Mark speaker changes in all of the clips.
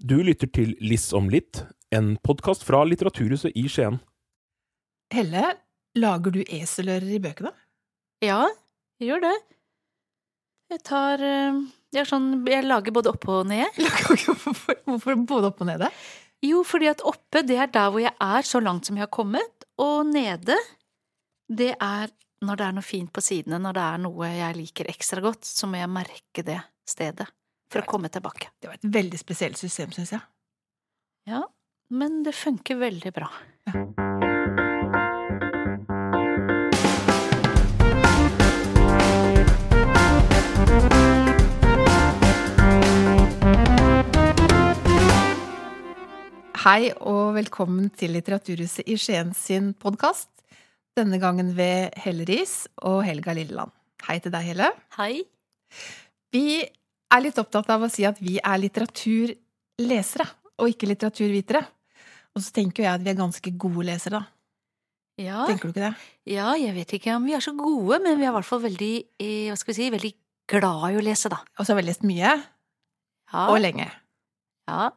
Speaker 1: Du lytter til Liss om litt, en podkast fra Litteraturhuset i Skien.
Speaker 2: Helle, lager du eselører i bøkene?
Speaker 3: Ja, jeg gjør det. Jeg tar eh, Jeg, sånn, jeg lager både oppe og nede.
Speaker 2: Hvorfor både oppe og nede?
Speaker 3: Jo, fordi at oppe, det er der hvor jeg er, så langt som jeg har kommet. Og nede, det er når det er noe fint på sidene, når det er noe jeg liker ekstra godt, så må jeg merke det stedet for å komme tilbake.
Speaker 2: Det var et veldig spesielt system, syns jeg.
Speaker 3: Ja, men det funker veldig bra.
Speaker 2: Hei og velkommen til Litteraturhuset i Skien sin podkast. Denne gangen ved Helle Riis og Helga Lilleland. Hei til deg, Helle.
Speaker 3: Hei.
Speaker 2: Vi er litt opptatt av å si at vi er litteraturlesere, og ikke litteraturvitere. Og så tenker jeg at vi er ganske gode lesere, da.
Speaker 3: Ja,
Speaker 2: Tenker du ikke det?
Speaker 3: ja, jeg vet ikke om vi er så gode, men vi er i hvert fall veldig, eh, hva skal vi si, veldig glad i å lese, da.
Speaker 2: Og så har vi lest mye,
Speaker 3: Ja,
Speaker 2: og lenge.
Speaker 3: ja.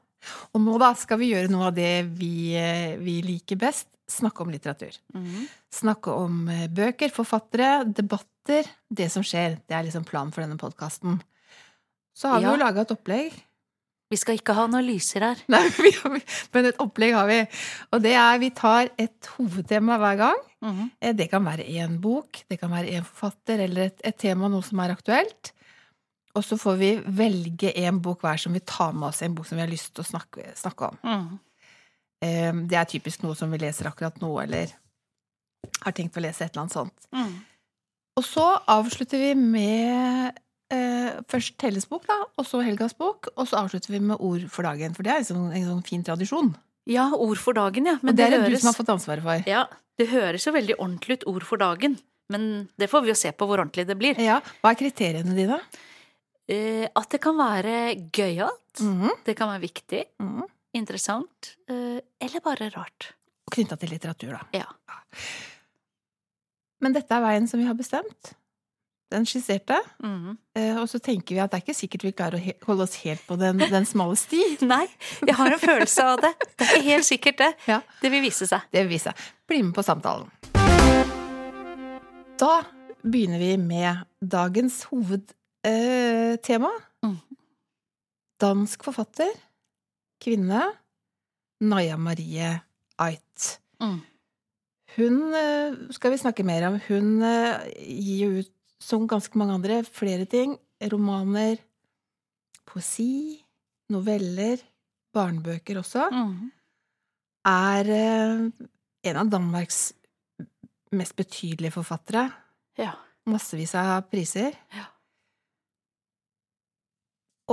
Speaker 2: Og nå da skal vi gjøre noe av det vi, eh, vi liker best. Snakke om litteratur.
Speaker 3: Mm.
Speaker 2: Snakke om eh, bøker, forfattere, debatter. Det som skjer. Det er liksom planen for denne podkasten. Så har vi
Speaker 3: Ja.
Speaker 2: jo laga et opplegg.
Speaker 3: Vi skal ikke ha analyser her.
Speaker 2: Nei, har, men et opplegg har vi. Og det er vi tar et hovedtema hver gang.
Speaker 3: Mm
Speaker 2: -hmm. Det kan være én bok, det kan være én forfatter, eller et, et tema, noe som er aktuelt. Og så får vi velge én bok hver som vi tar med oss, en bok som vi har lyst til å snakke, snakke om. Mm. Det er typisk noe som vi leser akkurat nå, eller har tenkt å lese et eller annet sånt.
Speaker 3: Mm.
Speaker 2: Og så avslutter vi med eh, først Helles bok, da, og så Helgas bok, og så avslutter vi med ord for dagen. For det er liksom en sånn fin tradisjon.
Speaker 3: Ja, ord for dagen, ja. Men
Speaker 2: og det, er det du som har fått ansvaret for.
Speaker 3: Ja, det høres jo veldig ordentlig ut, ord for dagen. Men det får vi jo se på hvor ordentlig det blir.
Speaker 2: Ja, Hva er kriteriene dine?
Speaker 3: Eh, at det kan være gøyalt,
Speaker 2: Mhm,
Speaker 3: det kan være viktig,
Speaker 2: mhm.
Speaker 3: interessant, eh, eller bare rart.
Speaker 2: Knytta til litteratur, da.
Speaker 3: Ja.
Speaker 2: Men dette er veien som vi har bestemt. Den skisserte.
Speaker 3: Mm.
Speaker 2: eh, Og så tenker vi at det er ikke sikkert vi klarer å holde oss helt på den, den smale sti.
Speaker 3: Nei, jeg har en følelse av det. Det er ikke helt sikkert det.
Speaker 2: Ja.
Speaker 3: Det vil vise seg.
Speaker 2: Det vil vise. Bli med på samtalen. Da begynner vi med dagens hovedtema.
Speaker 3: Mm.
Speaker 2: Dansk forfatter, kvinne, Naya Marie Ait.
Speaker 3: Mm.
Speaker 2: Hun eh, skal vi snakke mer om. Hun eh, gir jo ut, som ganske mange andre, flere ting. Romaner, poesi, noveller, barnebøker også
Speaker 3: Mm.
Speaker 2: er eh, en av Danmarks mest betydelige forfattere.
Speaker 3: Ja.
Speaker 2: Massevis av priser.
Speaker 3: Ja.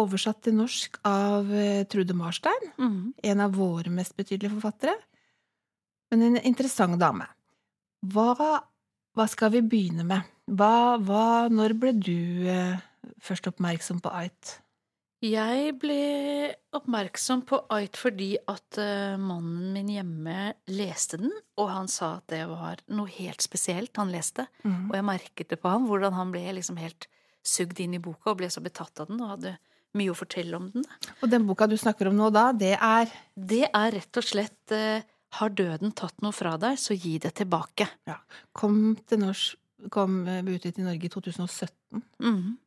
Speaker 2: Oversatt til norsk av eh, Trude Marstein,
Speaker 3: mm.
Speaker 2: en av våre mest betydelige forfattere. Men en interessant dame. Hva, hva skal vi begynne med? Hva, hva, når ble du eh, først oppmerksom på Ait?
Speaker 3: Jeg ble oppmerksom på Ait fordi at eh, mannen min hjemme leste den, og han sa at det var noe helt spesielt han leste. Og jeg merket det på ham, hvordan han ble liksom helt sugd inn i boka og ble så betatt av den og hadde mye å fortelle om den.
Speaker 2: Og den boka du snakker om nå da, det er
Speaker 3: Det er rett og slett eh, Har døden tatt noe fra deg, så gi det tilbake.
Speaker 2: Kom til norsk kom eh, utgitt i Norge i 2017.
Speaker 3: Mm.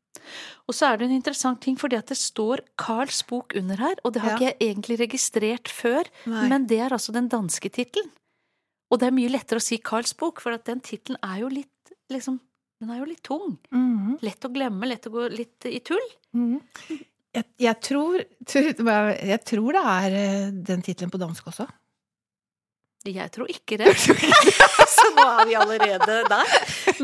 Speaker 3: Og så er det en interessant ting, fordi at det står Carls bok under her, og det har
Speaker 2: Ja.
Speaker 3: ikke jeg egentlig registrert før,
Speaker 2: Nei.
Speaker 3: men det er altså den danske tittelen. Og det er mye lettere å si Carls bok, for at den tittelen er jo litt liksom Den er jo litt tung.
Speaker 2: Mhm.
Speaker 3: Lett å glemme, lett å gå litt i tull.
Speaker 2: Mhm. Jeg, jeg, tror, jeg tror det er eh, den tittelen på dansk også.
Speaker 3: Jeg tror ikke det. så nå er vi allerede der.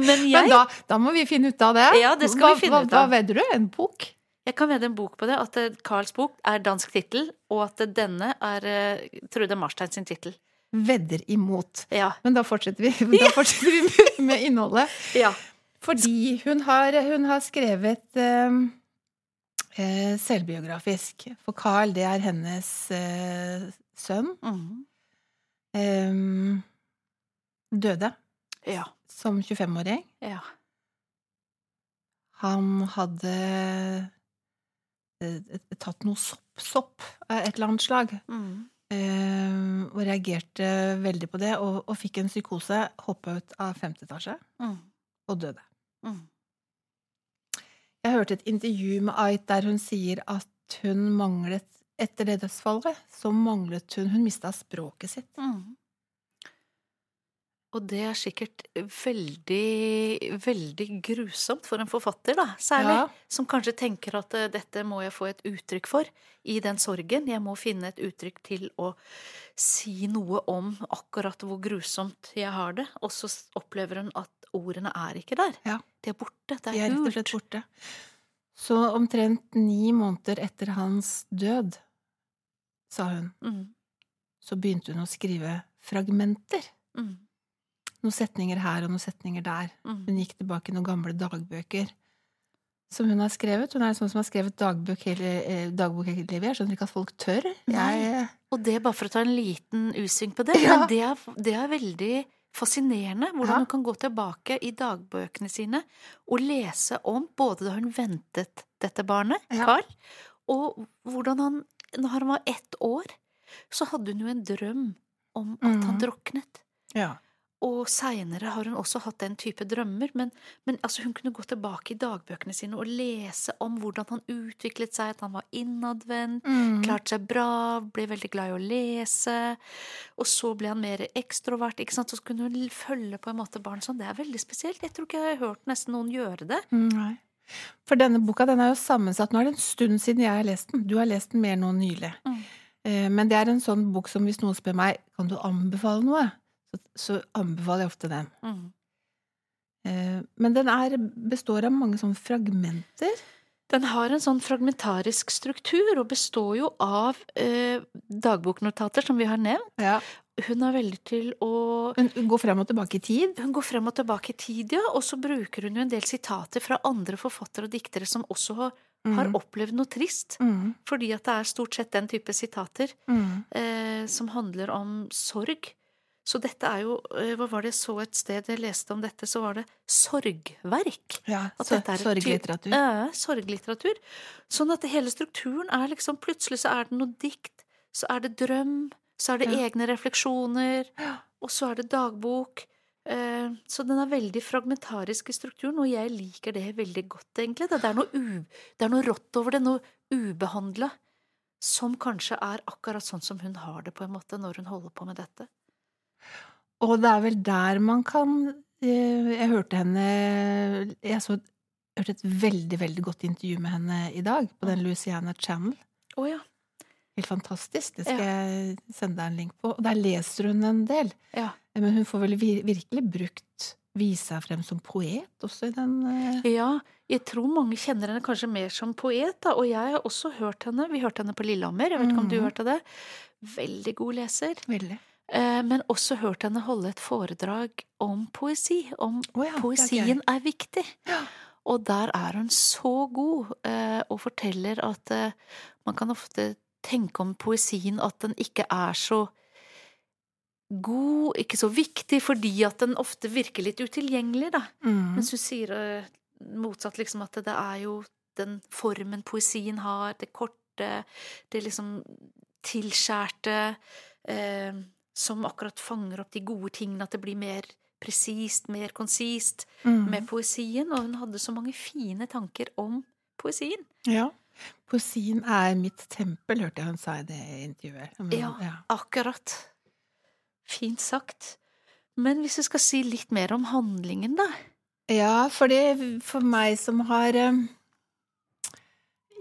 Speaker 3: Men jeg,
Speaker 2: Men da, da må vi finne ut av det.
Speaker 3: Ja, det skal vi finne ut av.
Speaker 2: Hva vedder du? En bok?
Speaker 3: jeg kan vedde en bok på det, at eh, Carls bok er dansk tittel, og at denne er eh, Trude Marstein sin tittel.
Speaker 2: Vedder imot.
Speaker 3: Ja.
Speaker 2: Men da fortsetter vi, da fortsetter vi med, med innholdet.
Speaker 3: ja.
Speaker 2: Fordi hun har, hun har skrevet eh, eh, selvbiografisk. For Carl, det er hennes eh, sønn.
Speaker 3: Mhm.
Speaker 2: Eh, døde
Speaker 3: Ja.
Speaker 2: som 25-åring.
Speaker 3: Ja.
Speaker 2: Han hadde eh, tatt noe sopp sopp av et eller annet slag.
Speaker 3: Mm.
Speaker 2: Eh, og reagerte veldig på det, og, og fikk en psykose. Hoppa ut av femte etasje
Speaker 3: Mm.
Speaker 2: og døde.
Speaker 3: Mm.
Speaker 2: Jeg hørte et intervju med Ait der hun sier at hun manglet Etter det dødsfallet så manglet hun Hun mista språket sitt.
Speaker 3: Mm. Og det er sikkert veldig, veldig grusomt for en forfatter, da, særlig.
Speaker 2: Ja.
Speaker 3: Som kanskje tenker at eh, dette må jeg få et uttrykk for i den sorgen. Jeg må finne et uttrykk til å si noe om akkurat hvor grusomt jeg har det. Og så opplever hun at ordene er ikke der.
Speaker 2: Ja.
Speaker 3: De er borte. Det
Speaker 2: De
Speaker 3: er
Speaker 2: er rett og slett borte. Så omtrent ni måneder etter hans død, sa hun,
Speaker 3: Mm.
Speaker 2: så begynte hun å skrive fragmenter.
Speaker 3: Mm.
Speaker 2: Noen setninger her og noen setninger der.
Speaker 3: Mm.
Speaker 2: Hun gikk tilbake i noen gamle dagbøker som hun har skrevet. Hun er sånn som har skrevet dagbok hele, eh, dagbok hele livet. Jeg skjønner ikke at folk tør. Jeg,
Speaker 3: Og det bare for å ta en liten usving på det,
Speaker 2: Ja.
Speaker 3: men det er, det er veldig fascinerende hvordan
Speaker 2: Ja.
Speaker 3: hun kan gå tilbake i dagbøkene sine og lese om både da hun ventet dette barnet,
Speaker 2: Ja.
Speaker 3: Carl, og hvordan han, når han var ett år, så hadde hun jo en drøm om at han
Speaker 2: Mhm.
Speaker 3: druknet.
Speaker 2: ja.
Speaker 3: Og seinere har hun også hatt den type drømmer, men, men altså hun kunne gå tilbake i dagbøkene sine og lese om hvordan han utviklet seg, at han var innadvendt,
Speaker 2: Mm.
Speaker 3: klarte seg bra, ble veldig glad i å lese, og så ble han mer ekstrovert, ikke sant, så kunne hun følge på en måte barn sånn, det er veldig spesielt, jeg tror ikke jeg har hørt nesten noen gjøre det.
Speaker 2: Mm. For denne boka den er jo sammensatt Nå er det en stund siden jeg har lest den. Du har lest den mer nå nylig.
Speaker 3: Mm.
Speaker 2: Eh, Men det er en sånn bok som hvis noen spør meg kan du anbefale noe, så, så anbefaler jeg ofte den.
Speaker 3: Mm.
Speaker 2: Eh, Men den er, består av mange sånne fragmenter.
Speaker 3: Den har en sånn fragmentarisk struktur, og består jo av eh, dagboknotater, som vi har nevnt.
Speaker 2: Ja.
Speaker 3: Hun er veldig til å
Speaker 2: Hun går frem og tilbake i tid.
Speaker 3: Hun går frem og tilbake i tid, ja, og så bruker hun jo en del sitater fra andre forfattere og diktere som også har, har
Speaker 2: Mm.
Speaker 3: opplevd noe trist,
Speaker 2: Mm.
Speaker 3: fordi at det er stort sett den type sitater
Speaker 2: Mm.
Speaker 3: eh, som handler om sorg. Så dette er jo eh, Hva var det jeg så et sted jeg leste om dette, så var det sorgverk.
Speaker 2: Ja,
Speaker 3: er
Speaker 2: sorglitteratur.
Speaker 3: Ja, sorglitteratur. Sånn at hele strukturen er liksom Plutselig så er det noe dikt, så er det drøm, så er det
Speaker 2: Ja.
Speaker 3: egne refleksjoner, og så er det dagbok. Eh, Så den er veldig fragmentarisk i strukturen, og jeg liker det veldig godt, egentlig. Det er noe, u, det er noe rått over det, noe ubehandla, som kanskje er akkurat sånn som hun har det, på en måte, når hun holder på med dette.
Speaker 2: Og det er vel der man kan eh, Jeg hørte henne Jeg så, hørte et veldig, veldig godt intervju med henne i dag på den Louisiana Channel.
Speaker 3: Oh, ja.
Speaker 2: Helt fantastisk. Det skal
Speaker 3: Ja.
Speaker 2: jeg sende deg en link på. Og der leser hun en del.
Speaker 3: ja.
Speaker 2: Men hun får vel virkelig brukt Vise seg frem som poet også i den uh...
Speaker 3: Ja, jeg tror mange kjenner henne kanskje mer som poet, da, og jeg har også hørt henne. Vi hørte henne på Lillehammer, jeg vet ikke om du
Speaker 2: Mhm.
Speaker 3: hørte det. Veldig god leser.
Speaker 2: Veldig.
Speaker 3: Eh, Men også hørt henne holde et foredrag om poesi, om
Speaker 2: oh ja,
Speaker 3: poesien
Speaker 2: er,
Speaker 3: er viktig.
Speaker 2: Ja.
Speaker 3: Og der er hun så god, eh, og forteller at eh, man kan ofte tenke om poesien at den ikke er så god, ikke så viktig, fordi at den ofte virker litt utilgjengelig, da.
Speaker 2: Mm.
Speaker 3: Mens hun sier motsatt, liksom at det er jo den formen poesien har, det korte, det liksom tilskjærte, eh, som akkurat fanger opp de gode tingene, at det blir mer presist, mer konsist
Speaker 2: Mm.
Speaker 3: med poesien, og hun hadde så mange fine tanker om poesien.
Speaker 2: Ja. Poesien er mitt tempel, hørte jeg hun sa i det intervjuet. Men,
Speaker 3: Ja. Akkurat. Fint sagt. Men hvis du skal si litt mer om handlingen, da?
Speaker 2: Ja, for det for meg som har eh,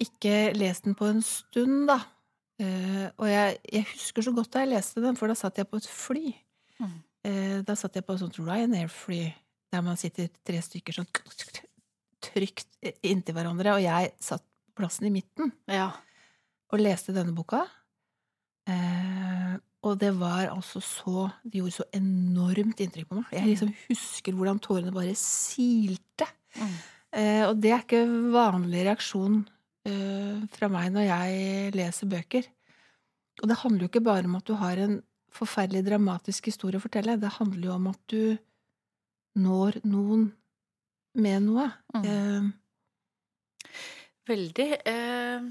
Speaker 2: ikke lest den på en stund, da. Eh, og jeg, jeg husker så godt da jeg leste den, for da satt jeg på et fly.
Speaker 3: Mm.
Speaker 2: Uh, da satt jeg på et sånt Ryanair-fly, der man sitter tre stykker sånn trygt inntil hverandre, og jeg satt plassen i midten
Speaker 3: Ja.
Speaker 2: og leste denne boka. Uh, og det var altså så Det gjorde så enormt inntrykk på meg. Jeg liksom husker hvordan tårene bare silte.
Speaker 3: Mm.
Speaker 2: Og det er ikke vanlig reaksjon fra meg når jeg leser bøker. Og det handler jo ikke bare om at du har en forferdelig dramatisk historie å fortelle. Det handler jo om at du når noen med noe.
Speaker 3: Mm.
Speaker 2: Eh,
Speaker 3: Veldig. Eh,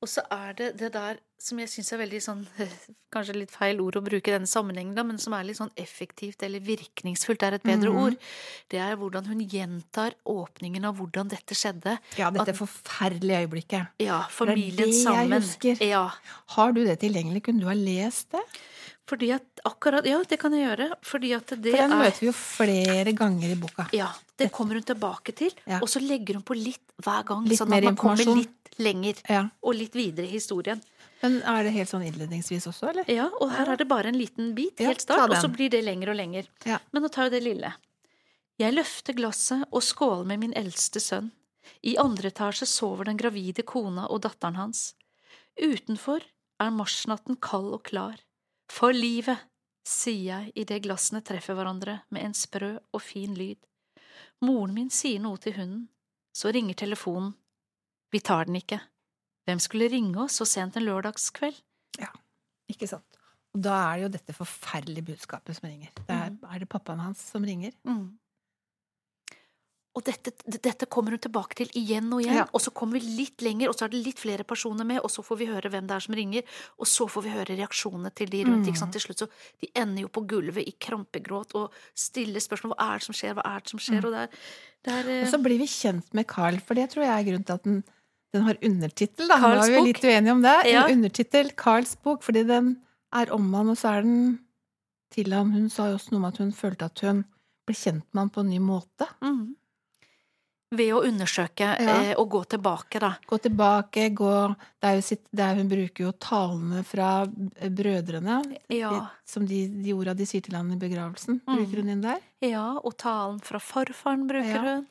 Speaker 3: Og så er det det der som jeg syns er veldig sånn Kanskje litt feil ord å bruke i denne sammenhengen, men som er litt sånn effektivt eller virkningsfullt, er et bedre
Speaker 2: Mhm.
Speaker 3: ord. Det er hvordan hun gjentar åpningen av hvordan dette skjedde.
Speaker 2: Ja, dette
Speaker 3: At-
Speaker 2: forferdelige øyeblikket.
Speaker 3: Ja,
Speaker 2: det
Speaker 3: familien
Speaker 2: jeg
Speaker 3: sammen.
Speaker 2: husker.
Speaker 3: Ja.
Speaker 2: Har du det tilgjengelig? Kunne du ha lest det?
Speaker 3: Fordi at akkurat Ja, det kan jeg gjøre. Fordi at det
Speaker 2: For den
Speaker 3: er
Speaker 2: møter vi jo flere ganger i boka.
Speaker 3: Ja, det kommer hun tilbake til,
Speaker 2: Ja.
Speaker 3: og så legger hun på litt hver gang,
Speaker 2: Litt
Speaker 3: sånn at man kommer litt lenger,
Speaker 2: Ja.
Speaker 3: og litt videre i historien.
Speaker 2: Men er det helt sånn innledningsvis også, eller?
Speaker 3: Ja, og her er det bare en liten bit, helt
Speaker 2: ta
Speaker 3: start, og så blir det lenger og lenger. Men nå tar jeg det lille. Jeg løfter glasset og skåler med min eldste sønn. I andre etasje sover den gravide kona og datteren hans. Utenfor er marsnatten kald og klar. For livet, sier jeg idet glassene treffer hverandre med en sprø og fin lyd. Moren min sier noe til hunden, så ringer telefonen. Vi tar den ikke. Hvem skulle ringe oss så sent en lørdagskveld?
Speaker 2: Ja, Ikke sant? Og da er det jo dette forferdelige budskapet som ringer. Det er, er det pappaen hans som ringer?
Speaker 3: Mm. Og dette, dette kommer hun tilbake til igjen og igjen,
Speaker 2: Ja.
Speaker 3: og så kommer vi litt lenger, og så er det litt flere personer med, og så får vi høre hvem det er som ringer, og så får vi høre reaksjonene til de rundt.
Speaker 2: Mm.
Speaker 3: Til slutt så De ender jo på gulvet i krampegråt og stiller spørsmål hva er det som skjer, hva er det som skjer,
Speaker 2: Mm.
Speaker 3: og det er, det er eh,
Speaker 2: Og så blir vi kjent med Carl, for det tror jeg er grunnen til at den, den har undertittel. Da.
Speaker 3: Karls
Speaker 2: er vi jo litt uenige om det.
Speaker 3: Ja.
Speaker 2: En undertittel, Carls bok, fordi den er om han, og så er den til han. Hun sa jo også noe om at hun følte at hun ble kjent med han på en ny måte.
Speaker 3: mm. Ved å undersøke
Speaker 2: Ja.
Speaker 3: eh, og gå tilbake, da.
Speaker 2: Gå tilbake, gå det er jo sitt, det er, Hun bruker jo talene fra brødrene,
Speaker 3: Ja.
Speaker 2: som de, de orda de sier til han i begravelsen.
Speaker 3: Mm.
Speaker 2: Bruker hun inn der?
Speaker 3: Ja, og talen fra forfaren bruker hun.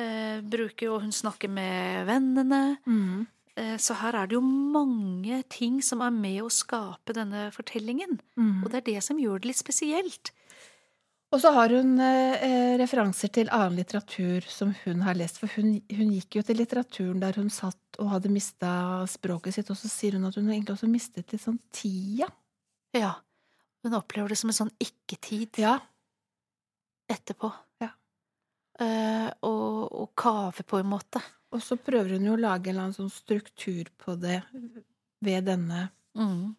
Speaker 3: Eh, bruker jo, hun snakker med vennene.
Speaker 2: Mm.
Speaker 3: Eh, Så her er det jo mange ting som er med å skape denne fortellingen.
Speaker 2: Mm.
Speaker 3: Og det er det som gjør det litt spesielt.
Speaker 2: Og så har hun eh, referanser til annen litteratur som hun har lest. For hun, hun gikk jo til litteraturen der hun satt og hadde mista språket sitt, og så sier hun at hun egentlig også mistet litt sånn tida.
Speaker 3: Ja. Hun opplever det som en sånn ikke-tid
Speaker 2: Ja.
Speaker 3: etterpå.
Speaker 2: Ja.
Speaker 3: Eh, og, og kave på en måte.
Speaker 2: Og så prøver hun jo å lage en eller annen sånn struktur på det ved denne
Speaker 3: Mm.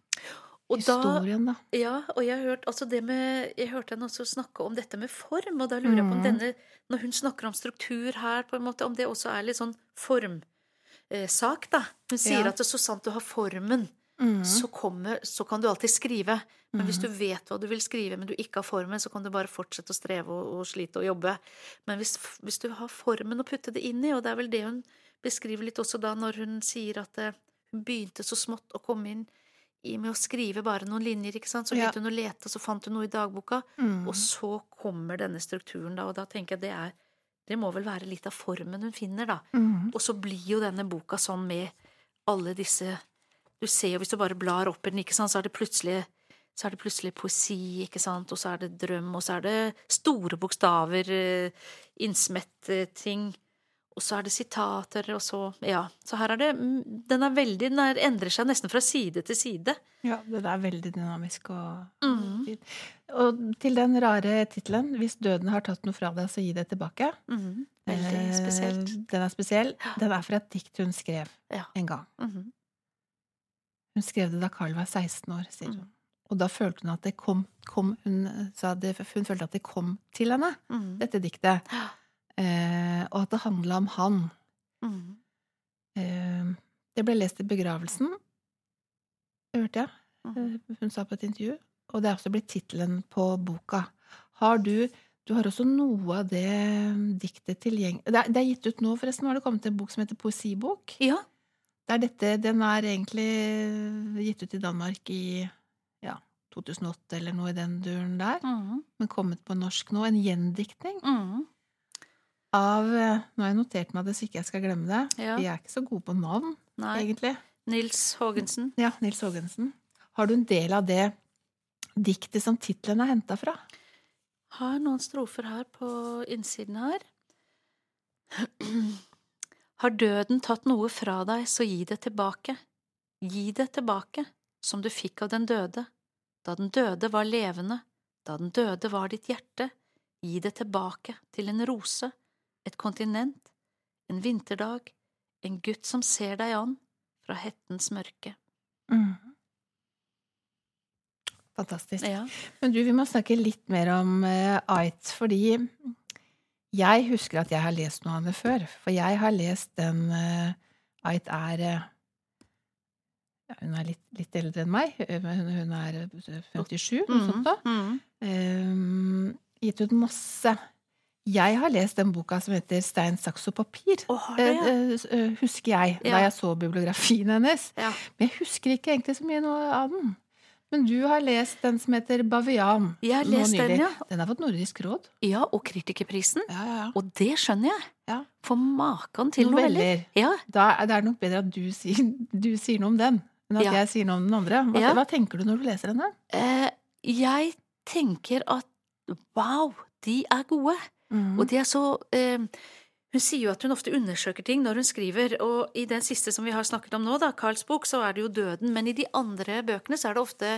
Speaker 3: Og da,
Speaker 2: historien, da.
Speaker 3: ja, og jeg, hørt, altså det med, jeg hørte henne også snakke om dette med form, og da lurer jeg på om
Speaker 2: Mm.
Speaker 3: denne Når hun snakker om struktur her, på en måte, om det også er litt sånn formsak, da. Hun sier
Speaker 2: Ja.
Speaker 3: at det, er så sant du har formen,
Speaker 2: Mm.
Speaker 3: så, kommer, så kan du alltid skrive. Men hvis
Speaker 2: Mhm.
Speaker 3: du vet hva du vil skrive, men du ikke har formen, så kan du bare fortsette å streve og, og slite og jobbe. Men hvis, hvis du har formen å putte det inn i, og det er vel det hun beskriver litt også da når hun sier at det hun begynte så smått å komme inn i med å skrive bare noen linjer, ikke sant. Så
Speaker 2: Ja.
Speaker 3: hun å lete, og så fant hun noe i dagboka.
Speaker 2: Mm.
Speaker 3: Og så kommer denne strukturen, da, og da tenker jeg det er Det må vel være litt av formen hun finner, da.
Speaker 2: Mm.
Speaker 3: Og så blir jo denne boka sånn med alle disse Du ser jo hvis du bare blar opp i den, ikke sant, så er det plutselig så er det plutselig poesi, ikke sant, og så er det drøm, og så er det store bokstaver, innsmette innsmett eh, ting, og så er det sitater, og så Ja. Så her er det mm, Den er veldig Den er, endrer seg nesten fra side til side.
Speaker 2: Ja, den er veldig dynamisk og
Speaker 3: mm
Speaker 2: fint. Og til den rare tittelen 'Hvis døden har tatt noe fra deg, så gi det tilbake'.
Speaker 3: Mhm. Veldig
Speaker 2: Eh,
Speaker 3: spesielt.
Speaker 2: Den er spesiell. Den er fra et dikt hun skrev
Speaker 3: Ja.
Speaker 2: en gang.
Speaker 3: Mhm.
Speaker 2: Hun skrev det da Carl var 16 år, sier hun.
Speaker 3: Mm.
Speaker 2: Og da følte hun at det kom, kom hun, sa det, hun følte at det kom til henne,
Speaker 3: mm.
Speaker 2: dette diktet. Eh, og at det handla om han.
Speaker 3: Mm.
Speaker 2: Eh, det ble lest i begravelsen, hørte jeg.
Speaker 3: Mhm.
Speaker 2: Eh, Hun sa på et intervju. Og det er også blitt tittelen på boka. Har du Du har også noe av det diktet tilgjengelig det, det er gitt ut nå, forresten. Har det kommet en bok som heter Poesibok?
Speaker 3: Ja.
Speaker 2: Det er dette, den er egentlig gitt ut i Danmark i ja, 2008 eller noe i den duren der.
Speaker 3: mm.
Speaker 2: Men kommet på norsk nå. En gjendiktning
Speaker 3: Mm.
Speaker 2: av eh, Nå har jeg notert meg det så ikke jeg skal glemme det.
Speaker 3: Ja.
Speaker 2: Vi er ikke så gode på navn,
Speaker 3: Nei.
Speaker 2: egentlig.
Speaker 3: Nils Haagensen.
Speaker 2: Ja, Nils Haagensen. Har du en del av det diktet som tittelen er henta fra?
Speaker 3: Har noen strofer her på innsiden her. Har døden tatt noe fra deg, så gi det tilbake. Gi det tilbake, som du fikk av den døde. Da den døde var levende, da den døde var ditt hjerte. Gi det tilbake til en rose, et kontinent, en vinterdag, en gutt som ser deg an, Fra hettens mørke.
Speaker 2: Mm. Fantastisk.
Speaker 3: Ja.
Speaker 2: Men du, vi må snakke litt mer om uh, Ait, fordi jeg husker at jeg har lest noe av det før. For jeg har lest den uh, Ait er uh, ja, Hun er litt, litt, eldre enn meg. Hun, hun er 57, noe sånt da.
Speaker 3: Mm.
Speaker 2: Um, gitt ut masse. Jeg har lest den boka som heter Stein, saks og papir.
Speaker 3: Oh, det, ja.
Speaker 2: Uh, husker jeg,
Speaker 3: Ja.
Speaker 2: da jeg så bibliografien hennes.
Speaker 3: ja.
Speaker 2: Men jeg husker ikke egentlig så mye noe av den. Men du har lest den som heter Bavian.
Speaker 3: Jeg har lest den, ja.
Speaker 2: Den har fått Nordisk råd.
Speaker 3: Ja, og kritikerprisen.
Speaker 2: Ja, ja, ja.
Speaker 3: Og det skjønner jeg.
Speaker 2: Ja.
Speaker 3: For maken til noveller. Ja.
Speaker 2: Da er det nok bedre at du sier, du sier noe om den, enn at jeg sier noe om den andre. Hva, hva tenker du når du leser den?
Speaker 3: Eh, jeg tenker at wow, de er gode.
Speaker 2: Mm.
Speaker 3: Og de er så eh, Hun sier jo at hun ofte undersøker ting når hun skriver, og i den siste som vi har snakket om nå, da, Carls bok, så er det jo døden, men i de andre bøkene så er det ofte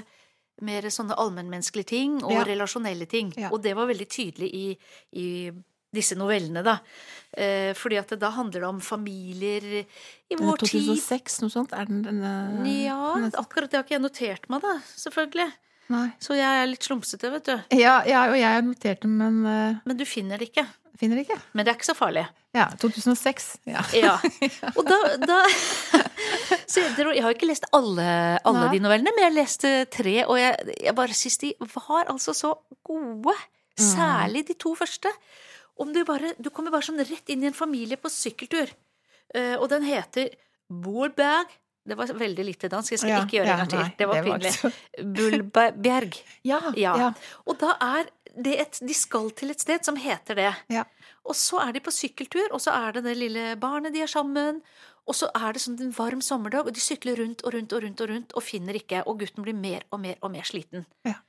Speaker 3: mer sånne allmennmenneskelige ting og
Speaker 2: Ja.
Speaker 3: relasjonelle ting.
Speaker 2: Ja.
Speaker 3: Og det var veldig tydelig i, i disse novellene, da. Eh, fordi at det, da handler det om familier i
Speaker 2: er
Speaker 3: vår tid.
Speaker 2: 2006, noe sånt? Er den, den er-
Speaker 3: Ja, akkurat det har ikke jeg notert meg, da, selvfølgelig.
Speaker 2: Nei.
Speaker 3: Så jeg er litt slumsete, vet du.
Speaker 2: Ja, ja, og jeg har notert den, men uh,
Speaker 3: Men du finner det ikke.
Speaker 2: finner det ikke.
Speaker 3: Men det er ikke så farlig.
Speaker 2: Ja, 2006. Ja.
Speaker 3: Ja. Og da, da så jeg, jeg har ikke lest alle, alle
Speaker 2: Nei.
Speaker 3: de novellene, men jeg leste tre, og jeg, jeg bare syns de var altså så gode. Særlig de to første. Om du bare Du kommer bare sånn rett inn i en familie på sykkeltur. Eh, og den heter Boerberg. Det var veldig lite dansk, jeg skal
Speaker 2: Ja,
Speaker 3: ikke gjøre
Speaker 2: ja,
Speaker 3: en gang til. Det var pinlig. Bulbjerg.
Speaker 2: Ja,
Speaker 3: Ja.
Speaker 2: ja.
Speaker 3: Og da er det et De skal til et sted som heter det.
Speaker 2: Ja.
Speaker 3: Og så er de på sykkeltur, og så er det det lille barnet de er sammen. Og så er det sånn en varm sommerdag, og de sykler rundt og rundt og rundt og rundt og finner ikke, og gutten blir mer og mer og mer sliten.
Speaker 2: Ja.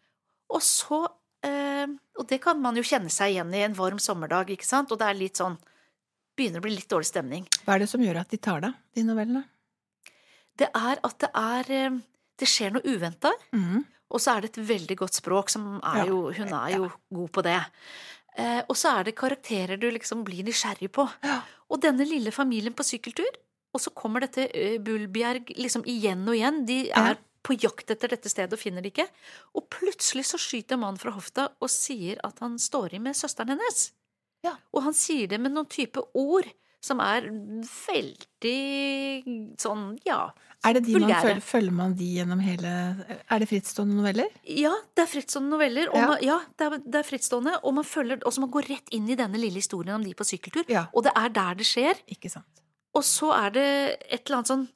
Speaker 3: Og så eh, Og det kan man jo kjenne seg igjen i en varm sommerdag, ikke sant? Og det er litt sånn Begynner å bli litt dårlig stemning.
Speaker 2: Hva er det som gjør at de tar det, de novellene?
Speaker 3: Det er at det er eh, Det skjer noe uventa.
Speaker 2: Mm.
Speaker 3: Og så er det et veldig godt språk, som er jo Hun er jo god på det. Eh, og så er det karakterer du liksom blir nysgjerrig på.
Speaker 2: Ja.
Speaker 3: Og denne lille familien på sykkeltur, og så kommer dette eh, Bulbjerg liksom igjen og igjen. De er på jakt etter dette stedet og finner det ikke. Og plutselig så skyter mannen fra hofta og sier at han står i med søsteren hennes.
Speaker 2: Ja.
Speaker 3: Og han sier det med noen type ord som er veldig sånn, ja
Speaker 2: Er det de man følger, følger man de gjennom hele Er det frittstående noveller?
Speaker 3: Ja, det er frittstående noveller. Og
Speaker 2: Ja.
Speaker 3: man, ja, det er, det er frittstående, og man følger også man går rett inn i denne lille historien om de på sykkeltur.
Speaker 2: Ja.
Speaker 3: Og det er der det skjer.
Speaker 2: Ikke sant.
Speaker 3: Og så er det et eller annet sånn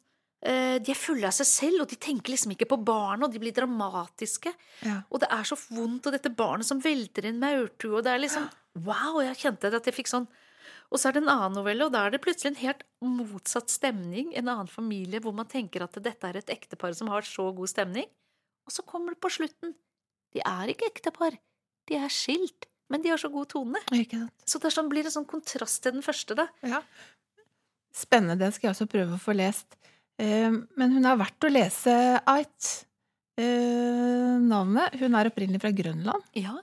Speaker 3: eh, De er fulle av seg selv, og de tenker liksom ikke på barnet, og de blir dramatiske.
Speaker 2: Ja.
Speaker 3: Og det er så vondt, og dette barnet som velter inn maurtue, og det er liksom Wow! Jeg kjente at jeg fikk sånn Og så er det en annen novelle, og da er det plutselig en helt motsatt stemning. En annen familie hvor man tenker at dette er et ektepar som har så god stemning. Og så kommer det på slutten. De er ikke ektepar. De er skilt. Men de har så god tone.
Speaker 2: Ikke sant.
Speaker 3: Så det er sånn, blir det sånn kontrast til den første, da.
Speaker 2: Ja. Spennende. Den skal jeg også prøve å få lest. Eh, Men hun har vært å lese Ait. Eh, Navnet Hun er opprinnelig fra Grønland.
Speaker 3: Ja.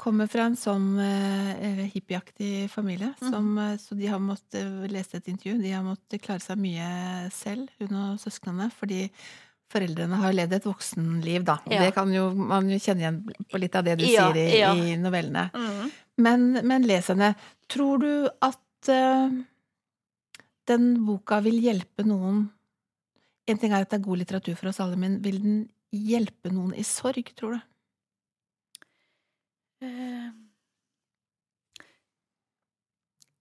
Speaker 2: Kommer fra en sånn eh, hippieaktig familie.
Speaker 3: Mhm.
Speaker 2: Som, eh, så de har måttet lese et intervju. De har måttet klare seg mye selv, hun og søsknene. Fordi foreldrene har levd et voksenliv, da.
Speaker 3: Ja.
Speaker 2: det kan jo man jo kjenne igjen på litt av det du
Speaker 3: Ja,
Speaker 2: sier i,
Speaker 3: ja.
Speaker 2: i novellene.
Speaker 3: Mm.
Speaker 2: Men, men les henne. Tror du at uh, den boka vil hjelpe noen En ting er at det er god litteratur for oss alle, men vil den hjelpe noen i sorg, tror du?
Speaker 3: Eh,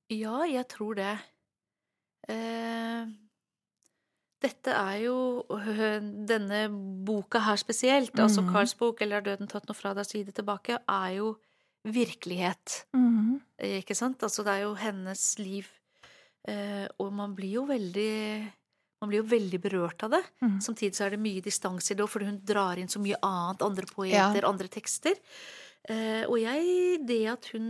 Speaker 3: Ja, jeg tror det. Eh, Dette er jo øh, Denne boka her spesielt, altså
Speaker 2: Mhm.
Speaker 3: Karls bok, eller 'Har døden tatt noe fra deg, si det tilbake', er jo virkelighet.
Speaker 2: Mhm.
Speaker 3: Ikke sant? Altså, det er jo hennes liv. Eh, og man blir jo veldig man blir jo veldig berørt av det.
Speaker 2: Mm.
Speaker 3: Samtidig så er det mye distanse i det, fordi hun drar inn så mye annet. Andre poeter, andre tekster. Eh, og jeg Det at hun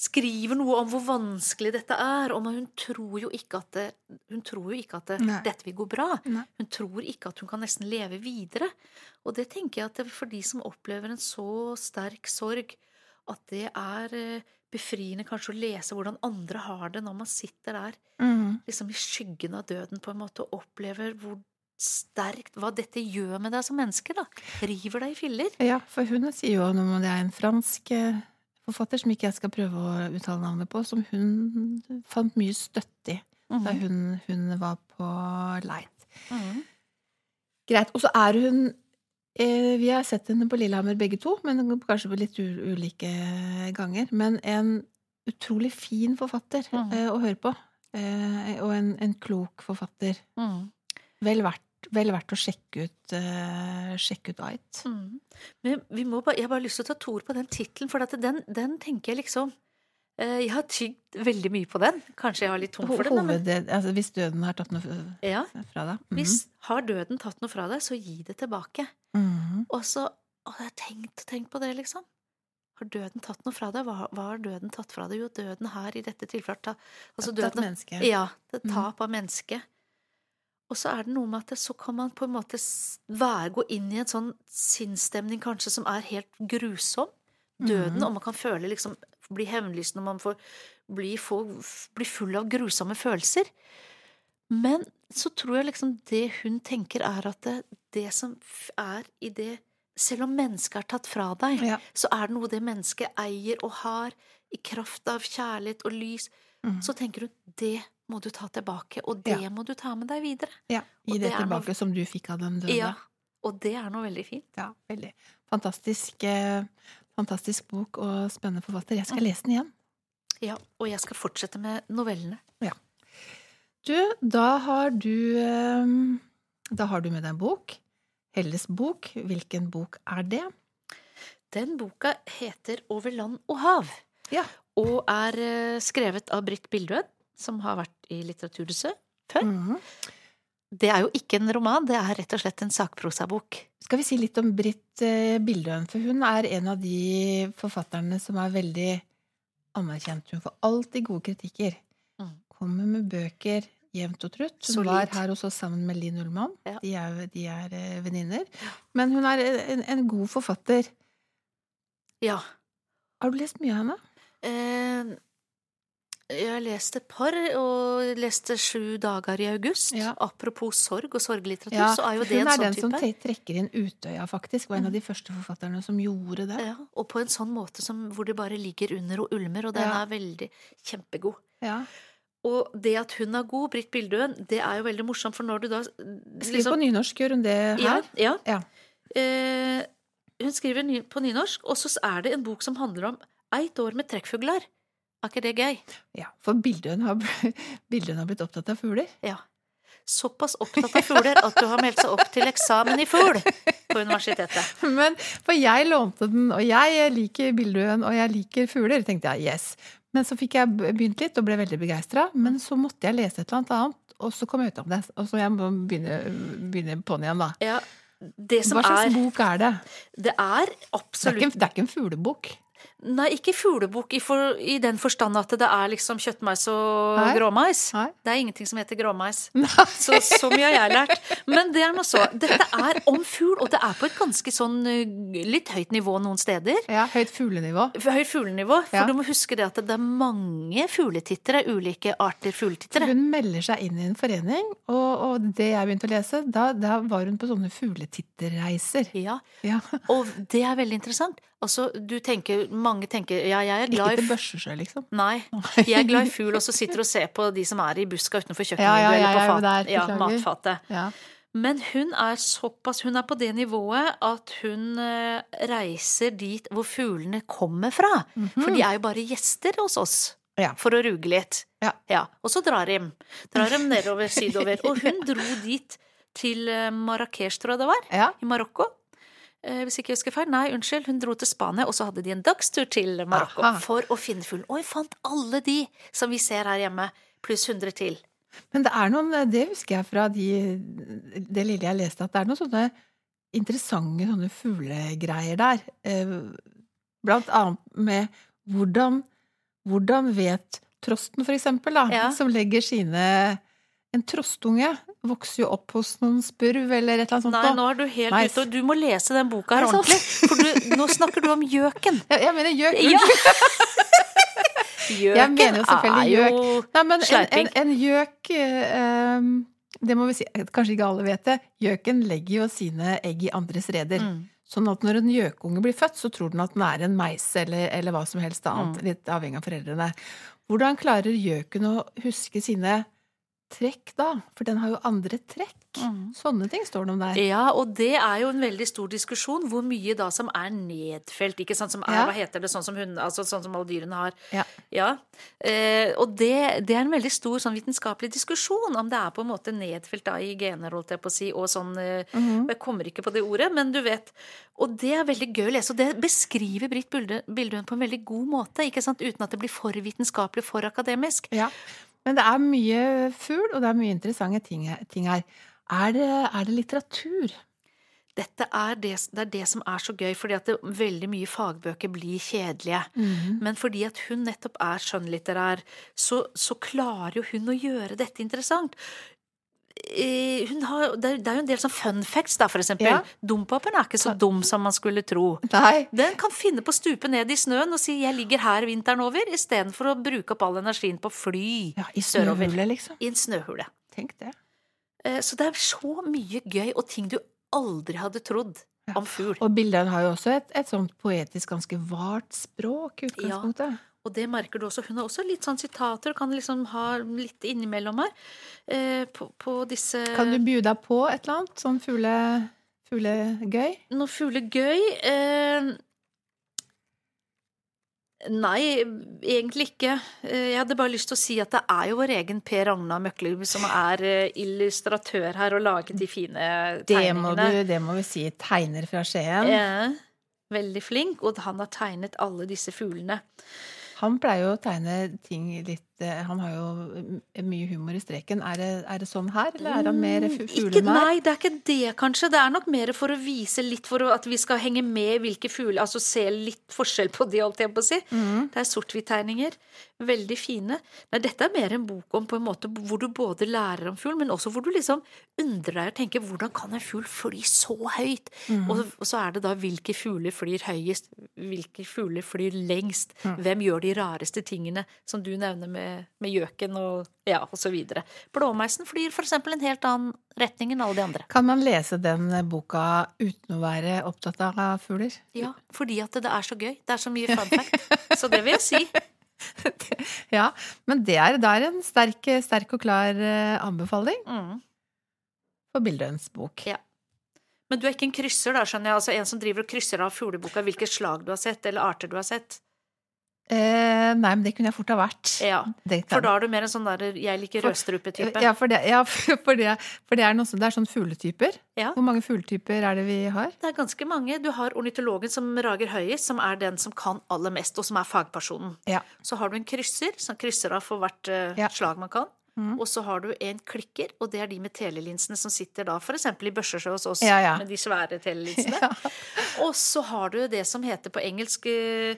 Speaker 3: skriver noe om hvor vanskelig dette er, og hun tror jo ikke at det, hun tror jo ikke at det, dette vil gå bra.
Speaker 2: Nei.
Speaker 3: Hun tror ikke at hun kan nesten leve videre. Og det tenker jeg at det, for de som opplever en så sterk sorg, at det er eh, befriende kanskje å lese hvordan andre har det når man sitter der
Speaker 2: Mm.
Speaker 3: liksom i skyggen av døden på en måte og opplever hvor sterkt Hva dette gjør med deg som menneske, da. River deg i filler.
Speaker 2: Ja, for hun sier jo noe om det er en fransk eh, forfatter som ikke jeg skal prøve å uttale navnet på, som hun fant mye støtte i da hun, hun var på leit.
Speaker 3: -hmm.
Speaker 2: Greit. Og så er hun eh, Vi har sett henne på Lillehammer begge to, men kanskje på litt ulike ganger. Men en utrolig fin forfatter
Speaker 3: Mhm.
Speaker 2: eh, å høre på. Eh, og en, en klok forfatter.
Speaker 3: Mhm.
Speaker 2: Vel verdt, vel verdt å sjekke ut, uh, sjekke ut Ait.
Speaker 3: Mm. Men vi må bare, jeg har bare lyst til å ta to ord på den tittelen, for at den, den tenker jeg liksom uh, Jeg har tygd veldig mye på den. Kanskje jeg har litt tungt for den, men
Speaker 2: Hoved, altså, hvis døden har tatt noe
Speaker 3: ja.
Speaker 2: fra deg. Mm.
Speaker 3: Hvis har døden tatt noe fra deg, så gi det tilbake.
Speaker 2: Mm.
Speaker 3: Og så Å, jeg har tenkt og tenkt på det, liksom. Har døden tatt noe fra deg? Hva, hva har døden tatt fra deg? Jo, døden her i dette tilfellet ta, altså
Speaker 2: Tatt
Speaker 3: døden,
Speaker 2: menneske.
Speaker 3: Ja. Det
Speaker 2: Mhm.
Speaker 3: tap av mennesket. Og så er det noe med at så kan man på en måte være, gå inn i en sånn sinnsstemning kanskje som er helt grusom. Døden,
Speaker 2: Mhm.
Speaker 3: og man kan føle liksom Bli hevnlysten når man får bli, bli full av grusomme følelser. Men så tror jeg liksom det hun tenker, er at det, det som er i det Selv om mennesket er tatt fra deg,
Speaker 2: Ja.
Speaker 3: så er det noe det mennesket eier og har, i kraft av kjærlighet og lys.
Speaker 2: Mhm.
Speaker 3: Så tenker hun det må du ta tilbake, og det
Speaker 2: Ja.
Speaker 3: må du ta med deg videre.
Speaker 2: ja. Gi det
Speaker 3: det tilbake noe-
Speaker 2: som du fikk av den døde.
Speaker 3: Ja, Og det er noe veldig fint.
Speaker 2: Ja, veldig. Fantastisk, eh, fantastisk bok og spennende forfatter. Jeg skal
Speaker 3: Mm.
Speaker 2: lese den igjen.
Speaker 3: Ja, Og jeg skal fortsette med novellene. Ja.
Speaker 2: Du, da har du eh, Da har du med deg en bok. Helles bok. Hvilken bok er det?
Speaker 3: Den boka heter Over land og hav.
Speaker 2: Ja.
Speaker 3: Og er eh, skrevet av Britt Bildøen, som har vært i Litteraturhuset før.
Speaker 2: Mhm.
Speaker 3: Det er jo ikke en roman, det er rett og slett en sakprosabok.
Speaker 2: Skal vi si litt om Britt eh, Bildøen? For hun er en av de forfatterne som er veldig anerkjent. Hun får alltid gode kritikker.
Speaker 3: Mm.
Speaker 2: Kommer med bøker jevnt og trutt. Hun
Speaker 3: Solid.
Speaker 2: var her hos oss sammen med Linn Ullmann.
Speaker 3: Ja.
Speaker 2: De er, de er eh, venninner. Men hun er en, en god forfatter.
Speaker 3: Ja.
Speaker 2: Har du lest mye av henne?
Speaker 3: Eh, jeg har lest et par, og leste Sju dager i august.
Speaker 2: Ja.
Speaker 3: Apropos sorg og sorglitteratur,
Speaker 2: Ja,
Speaker 3: så er jo det en sånn
Speaker 2: type. hun
Speaker 3: er
Speaker 2: den som trekker inn Utøya, faktisk. Var en av de første forfatterne som gjorde det.
Speaker 3: Ja, og på en sånn måte som, hvor det bare ligger under og ulmer, og den er veldig kjempegod.
Speaker 2: Ja.
Speaker 3: Og det at hun er god, Britt Bildøen, det er jo veldig morsomt, for når du da
Speaker 2: Skriv på nynorsk, gjør hun det her?
Speaker 3: ja.
Speaker 2: Ja.
Speaker 3: Eh, hun skriver på nynorsk, og så er det en bok som handler om eit år med trekkfugler. Er ikke det gøy?
Speaker 2: Ja, for Bildøen har, Bildøen har blitt opptatt av fugler.
Speaker 3: Ja. Såpass opptatt av fugler at du har meldt seg opp til eksamen i fugl på universitetet.
Speaker 2: Men, for jeg lånte den, og jeg liker Bildøen, og jeg liker fugler, tenkte jeg yes. Men så fikk jeg begynt litt og ble veldig begeistra. Men så måtte jeg lese et eller annet og så kom jeg ut av det. Og så jeg må begynne, begynne på'n igjen, da.
Speaker 3: Ja, det som
Speaker 2: Hva slags
Speaker 3: er
Speaker 2: bok er det?
Speaker 3: Det er
Speaker 2: Det er
Speaker 3: absolutt
Speaker 2: ikke, det er ikke en fuglebok.
Speaker 3: Nei, ikke fuglebukk i, for, i den forstand at det er liksom kjøttmeis og
Speaker 2: Nei.
Speaker 3: gråmeis.
Speaker 2: Nei.
Speaker 3: Det er ingenting som heter gråmeis. Så, så mye har jeg lært. Men det er nå så. Dette er om fugl, og det er på et ganske sånn uh, litt høyt nivå noen steder.
Speaker 2: Ja, høyt fuglenivå.
Speaker 3: Høyt fuglenivå. For
Speaker 2: Ja.
Speaker 3: du må huske det at det er mange fugletittere, ulike arter fugletittere.
Speaker 2: Hun melder seg inn i en forening, og, og det jeg begynte å lese, da, da var hun på sånne fugletitterreiser.
Speaker 3: Ja,
Speaker 2: Ja.
Speaker 3: og det er veldig interessant. Altså, du tenker, mange tenker ja, jeg er glad
Speaker 2: Ikke
Speaker 3: i
Speaker 2: til Børsesjø, liksom.
Speaker 3: Nei. Jeg er glad i fugl, og så sitter og ser på de som er i buska utenfor kjøkkenet
Speaker 2: Ja, ja,
Speaker 3: eller på fat,
Speaker 2: der,
Speaker 3: ja, matfatet.
Speaker 2: Ja.
Speaker 3: Men hun er såpass Hun er på det nivået at hun eh, reiser dit hvor fuglene kommer fra. For de er jo bare gjester hos oss.
Speaker 2: Ja.
Speaker 3: For å ruge litt.
Speaker 2: Ja.
Speaker 3: Og så drar de. Drar de nedover, sydover. Og hun dro dit til eh, Marrakech, tror jeg det var.
Speaker 2: ja.
Speaker 3: I Marokko. Eh, hvis ikke jeg husker feil. Nei, unnskyld. Hun dro til Spania, og så hadde de en dagstur til Marokko
Speaker 2: Aha.
Speaker 3: for å finne fuglen. Og hun fant alle de som vi ser her hjemme, pluss 100 til.
Speaker 2: Men det er noen, det husker jeg fra de, det lille jeg leste, at det er noen sånne interessante sånne fuglegreier der. Eh, Blant annet med hvordan, hvordan vet trosten, for eksempel, da,
Speaker 3: Ja.
Speaker 2: som legger sine En trostunge vokser jo opp hos noen spurv eller et eller annet sånt.
Speaker 3: Nei, nå er du helt
Speaker 2: nice.
Speaker 3: ute, og du må lese den boka her
Speaker 2: Er
Speaker 3: ordentlig. For du, nå snakker du om gjøken.
Speaker 2: Ja, jeg mener gjøk.
Speaker 3: Ja. Gjøken
Speaker 2: mener jo selvfølgelig
Speaker 3: jo
Speaker 2: Nei, men en, en, en gjøk eh, um, Det må vi si, kanskje ikke alle vet det. Gjøken legger jo sine egg i andres reder.
Speaker 3: Mm.
Speaker 2: Sånn at når en gjøkunge blir født, så tror den at den er en meis eller, eller hva som helst annet.
Speaker 3: Mm.
Speaker 2: Litt avhengig av foreldrene. Hvordan klarer gjøken å huske sine trekk da? For den har jo andre trekk.
Speaker 3: Mm.
Speaker 2: Sånne ting står det om der.
Speaker 3: Ja, og det er jo en veldig stor diskusjon hvor mye da som er nedfelt, ikke sant, som er,
Speaker 2: Ja.
Speaker 3: hva heter det, sånn som hun, altså sånn som alle dyrene har.
Speaker 2: Ja.
Speaker 3: Eh, og det, det er en veldig stor sånn vitenskapelig diskusjon, om det er på en måte nedfelt da i gener, holdt jeg på å si, og sånn, eh,
Speaker 2: Mhm.
Speaker 3: jeg kommer ikke på det ordet, men du vet, og det er veldig gøy å lese, og det beskriver Britt Bildøen på en veldig god måte, ikke sant, uten at det blir for vitenskapelig, for akademisk.
Speaker 2: Ja. Men det er mye fugl, og det er mye interessante ting, ting her. Er det, er det litteratur?
Speaker 3: Dette er det, det er det som er så gøy, fordi at det, veldig mye fagbøker blir kjedelige. Men fordi at hun nettopp er skjønnlitterær, så, så klarer jo hun å gjøre dette interessant. Hun har, det, er, jo en del sånn fun facts, da, for eksempel.
Speaker 2: Ja.
Speaker 3: Dompapen er ikke så dum som man skulle tro.
Speaker 2: Nei.
Speaker 3: Den kan finne på å stupe ned i snøen og si 'jeg ligger her vinteren over', istedenfor å bruke opp all energien på å fly
Speaker 2: Ja, I
Speaker 3: sørover.
Speaker 2: snøhule, liksom.
Speaker 3: I en snøhule.
Speaker 2: Tenk det.
Speaker 3: Eh, Så det er så mye gøy, og ting du aldri hadde trodd
Speaker 2: Ja.
Speaker 3: om fugl.
Speaker 2: Og bildene har jo også et, et sånt poetisk ganske vart språk i utgangspunktet.
Speaker 3: Og det merker du også. Hun har også litt sånn sitater, og kan liksom ha litt innimellom her. Eh, på, på disse
Speaker 2: Kan du by deg på et eller annet sånn fugle, fuglegøy?
Speaker 3: Noe fuglegøy? Eh, nei, egentlig ikke. Eh, jeg hadde bare lyst til å si at det er jo vår egen Per Ragnar Møkkelub som er eh, illustratør her og laget de fine
Speaker 2: Det må,
Speaker 3: tegningene.
Speaker 2: du, det må vi si. Tegner fra Skien.
Speaker 3: Ja, veldig flink, og han har tegnet alle disse fuglene.
Speaker 2: Han pleier jo å tegne ting litt eh, Han har jo mm, mye humor i streken. Er det, er det sånn her, eller er han mer fu-
Speaker 3: Mm, nei, det er ikke det, kanskje. Det er nok mer for å vise litt, for at vi skal henge med hvilke fugler Altså se litt forskjell på de, holdt jeg på å si.
Speaker 2: Mm.
Speaker 3: Det er sort-hvitt-tegninger. Veldig fine. Men dette er mer en bok om på en måte hvor du både lærer om fugl, men også hvor du liksom undrer deg og tenker hvordan kan en fugl fly så høyt?
Speaker 2: Mm.
Speaker 3: Og, og så er det da hvilke fugler flyr høyest, hvilke fugler flyr lengst,
Speaker 2: mm.
Speaker 3: hvem gjør de rareste tingene, som du nevner med, med gjøken og ja, osv. Blåmeisen flyr eksempel en helt annen retning enn alle de andre.
Speaker 2: Kan man lese den boka uten å være opptatt av fugler?
Speaker 3: Ja, fordi at det er så gøy. Det er så mye fun fact. Så det vil jeg si.
Speaker 2: Ja, men det er, det er en sterk, sterk og klar eh, anbefaling
Speaker 3: Mm.
Speaker 2: for Bildøens bok.
Speaker 3: Ja. Men du er ikke en krysser, da, skjønner jeg? Altså en som driver og krysser av fugleboka, hvilket slag du har sett, eller arter du har sett?
Speaker 2: Eh, nei, men det kunne jeg fort ha vært.
Speaker 3: Ja. For da er du mer en sånn der 'jeg liker rødstrupe'-type.
Speaker 2: Ja, for det, ja, for det, for det er, noe, det er sånn fugletyper.
Speaker 3: Ja.
Speaker 2: Hvor mange fugletyper er det vi har?
Speaker 3: Det er ganske mange. Du har ornitologen som rager høyest, som er den som kan aller mest, og som er fagpersonen.
Speaker 2: Ja.
Speaker 3: Så har du en krysser, som krysser av for hvert
Speaker 2: uh,
Speaker 3: slag man kan.
Speaker 2: Mm.
Speaker 3: Og så har du en klikker, og det er de med telelinsene som sitter da f.eks. i Børsesjø hos oss,
Speaker 2: Ja, ja.
Speaker 3: med de svære telelinsene.
Speaker 2: Ja.
Speaker 3: Og så har du det som heter på engelsk eh,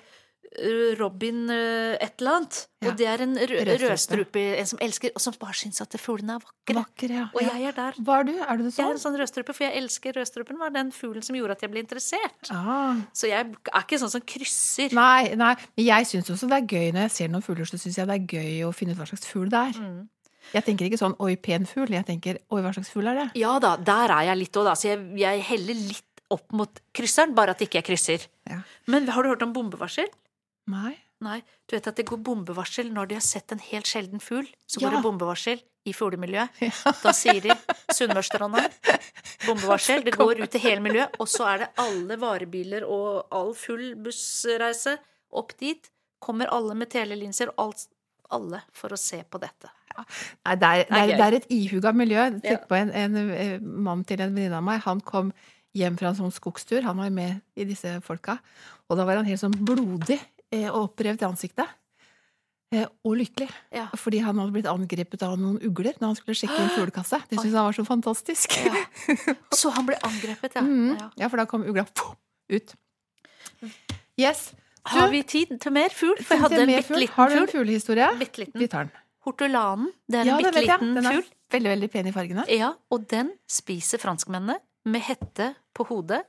Speaker 3: Robin eh, et eller annet.
Speaker 2: Ja.
Speaker 3: Og det er en
Speaker 2: Rødstrupe.
Speaker 3: en som elsker, og som bare syns at fuglene er vakre.
Speaker 2: Vakker, ja.
Speaker 3: Og jeg er der.
Speaker 2: Hva er du? Er du det
Speaker 3: Jeg er
Speaker 2: sånn?
Speaker 3: en sånn rødstrupe, for jeg elsker rødstrupen. var den fuglen som gjorde at jeg ble interessert.
Speaker 2: Ah.
Speaker 3: Så jeg er ikke sånn som krysser.
Speaker 2: Nei, nei, men jeg syns også det er gøy når jeg ser noen fugler, så syns jeg det er gøy å finne ut hva slags fugl det er.
Speaker 3: Mm.
Speaker 2: Jeg tenker ikke sånn 'oi, pen fugl'. Jeg tenker 'oi, hva slags fugl er det'?
Speaker 3: Ja da, der er jeg litt òg, da. Så jeg, jeg heller litt opp mot krysseren, bare at ikke er krysser.
Speaker 2: Ja.
Speaker 3: Men har du hørt om bombevarsel?
Speaker 2: Nei.
Speaker 3: Nei. Du vet at det går bombevarsel når de har sett en helt sjelden fugl. Så
Speaker 2: Ja.
Speaker 3: går det bombevarsel i fuglemiljøet. Da sier de Sunnmørstranda. Bombevarsel. Det går ut til hele miljøet. Og så er det alle varebiler og all full bussreise opp dit. Kommer alle med telelinser og alt, alle for å se på dette.
Speaker 2: Nei, det er, det er, det er et ihuga miljø. Tenk på en, en eh, mann til en venninne av meg. Han kom hjem fra en sånn skogstur. Han var med i disse folka. Og da var han helt sånn blodig og opprevd i ansiktet. Eh, og lykkelig.
Speaker 3: Ja.
Speaker 2: Fordi han hadde blitt angrepet av noen ugler når han skulle sjekke en fuglekasse. Det syntes han var så fantastisk.
Speaker 3: Ja. Så han ble angrepet, ja.
Speaker 2: Mm.
Speaker 3: ja.
Speaker 2: Ja, for da kom ugla ut. Yes.
Speaker 3: Har vi tid til mer fugl? For jeg hadde en bitte liten fugl.
Speaker 2: Har du en
Speaker 3: fugl.
Speaker 2: fuglehistorie? Vi tar den.
Speaker 3: Hortulanen. Det er en bitte liten
Speaker 2: Den er
Speaker 3: fugl.
Speaker 2: veldig, veldig pen i fargene.
Speaker 3: Ja, og den spiser franskmennene med hette på hodet.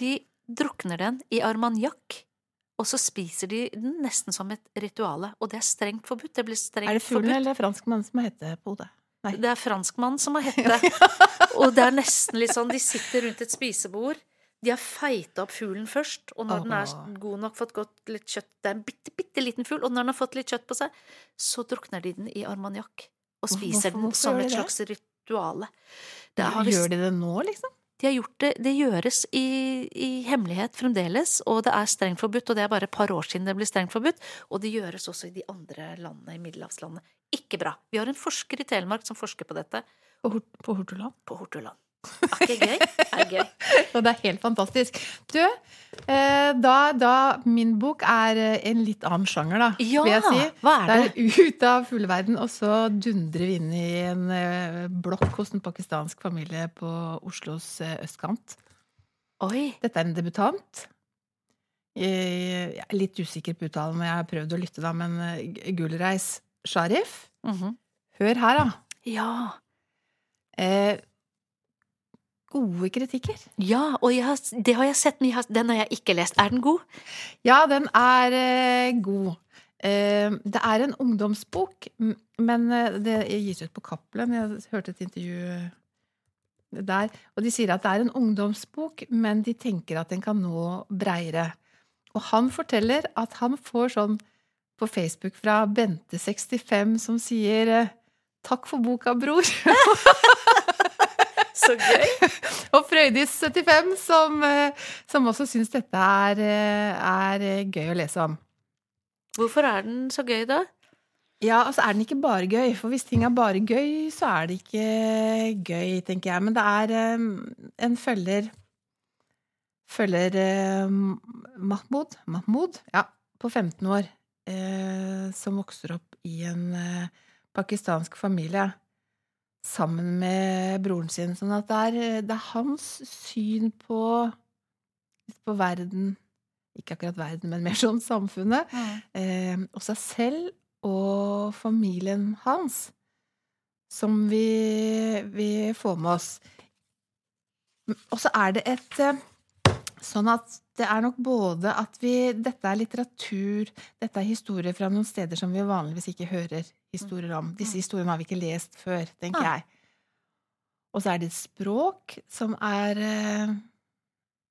Speaker 3: De drukner den i armagnac og så spiser de den nesten som et rituale. Og det er strengt forbudt. Det blir strengt
Speaker 2: Er det fuglen
Speaker 3: forbudt.
Speaker 2: eller franskmannen som har hette på hodet? Nei.
Speaker 3: Det er franskmannen som har hette. Og det er nesten litt sånn, de sitter rundt et spisebord. De har feita opp fuglen først, og når den er god nok, fått godt litt kjøtt Det er en bitte, bitte liten fugl, og når den har fått litt kjøtt på seg, så drukner de den i armaniakk Og spiser
Speaker 2: hvorfor-
Speaker 3: den som et slags rituale.
Speaker 2: Gjør de det nå, liksom?
Speaker 3: De har gjort det, det gjøres i, i hemmelighet fremdeles, og det er strengt forbudt, og det er bare et par år siden det ble strengt forbudt, og det gjøres også i de andre landene, i middelhavslandene. Ikke bra. Vi har en forsker i Telemark som forsker på dette,
Speaker 2: På, Hort på Hortoland?
Speaker 3: på Hortoland. Er gøy? Er gøy.
Speaker 2: Og det er helt fantastisk. Du, eh, da, da Min bok er eh, en litt annen sjanger, da,
Speaker 3: Ja,
Speaker 2: vil jeg si.
Speaker 3: hva er det?
Speaker 2: Det er ut av fugleverden, og så dundrer vi inn i en eh, blokk hos en pakistansk familie på Oslos østkant.
Speaker 3: Oi.
Speaker 2: Dette er en debutant. Jeg er litt usikker på uttalen, men jeg har prøvd å lytte, da. Men Gulreis Sharif,
Speaker 3: -hmm.
Speaker 2: hør her, da.
Speaker 3: Ja.
Speaker 2: Eh, gode kritikker.
Speaker 3: Ja, og har, det har jeg sett, men har, den har jeg ikke lest. Er den god?
Speaker 2: Ja, den er eh, god. Eh, det er en ungdomsbok, men eh, det gis ut på Cappelen. Jeg hørte et intervju der, og de sier at det er en ungdomsbok, men de tenker at den kan nå breiere. Og han forteller at han får sånn på Facebook fra Bente65 som sier eh, 'Takk for boka, bror'.
Speaker 3: Så gøy.
Speaker 2: Og Frøydis75 som, eh, som også syns dette er, eh, er eh, gøy å lese om.
Speaker 3: Hvorfor er den så gøy, da?
Speaker 2: Ja, altså er den ikke bare gøy, for hvis ting er bare gøy, så er det ikke gøy, tenker jeg. Men det er en følger Følger Mahmoud, Mahmoud ja, på 15 år, eh, som vokser opp i en pakistansk familie sammen med broren sin. Sånn at det er, det er hans syn på, på verden Ikke akkurat verden, men mer sånn samfunnet eh, og seg selv og familien hans som vi, vi får med oss. Og så er det et eh, Sånn at det er nok både at vi Dette er litteratur, dette er historie fra noen steder som vi vanligvis ikke hører historier om. Disse historiene har vi ikke lest før, tenker
Speaker 3: Ah.
Speaker 2: jeg. Og så er det et språk som er eh,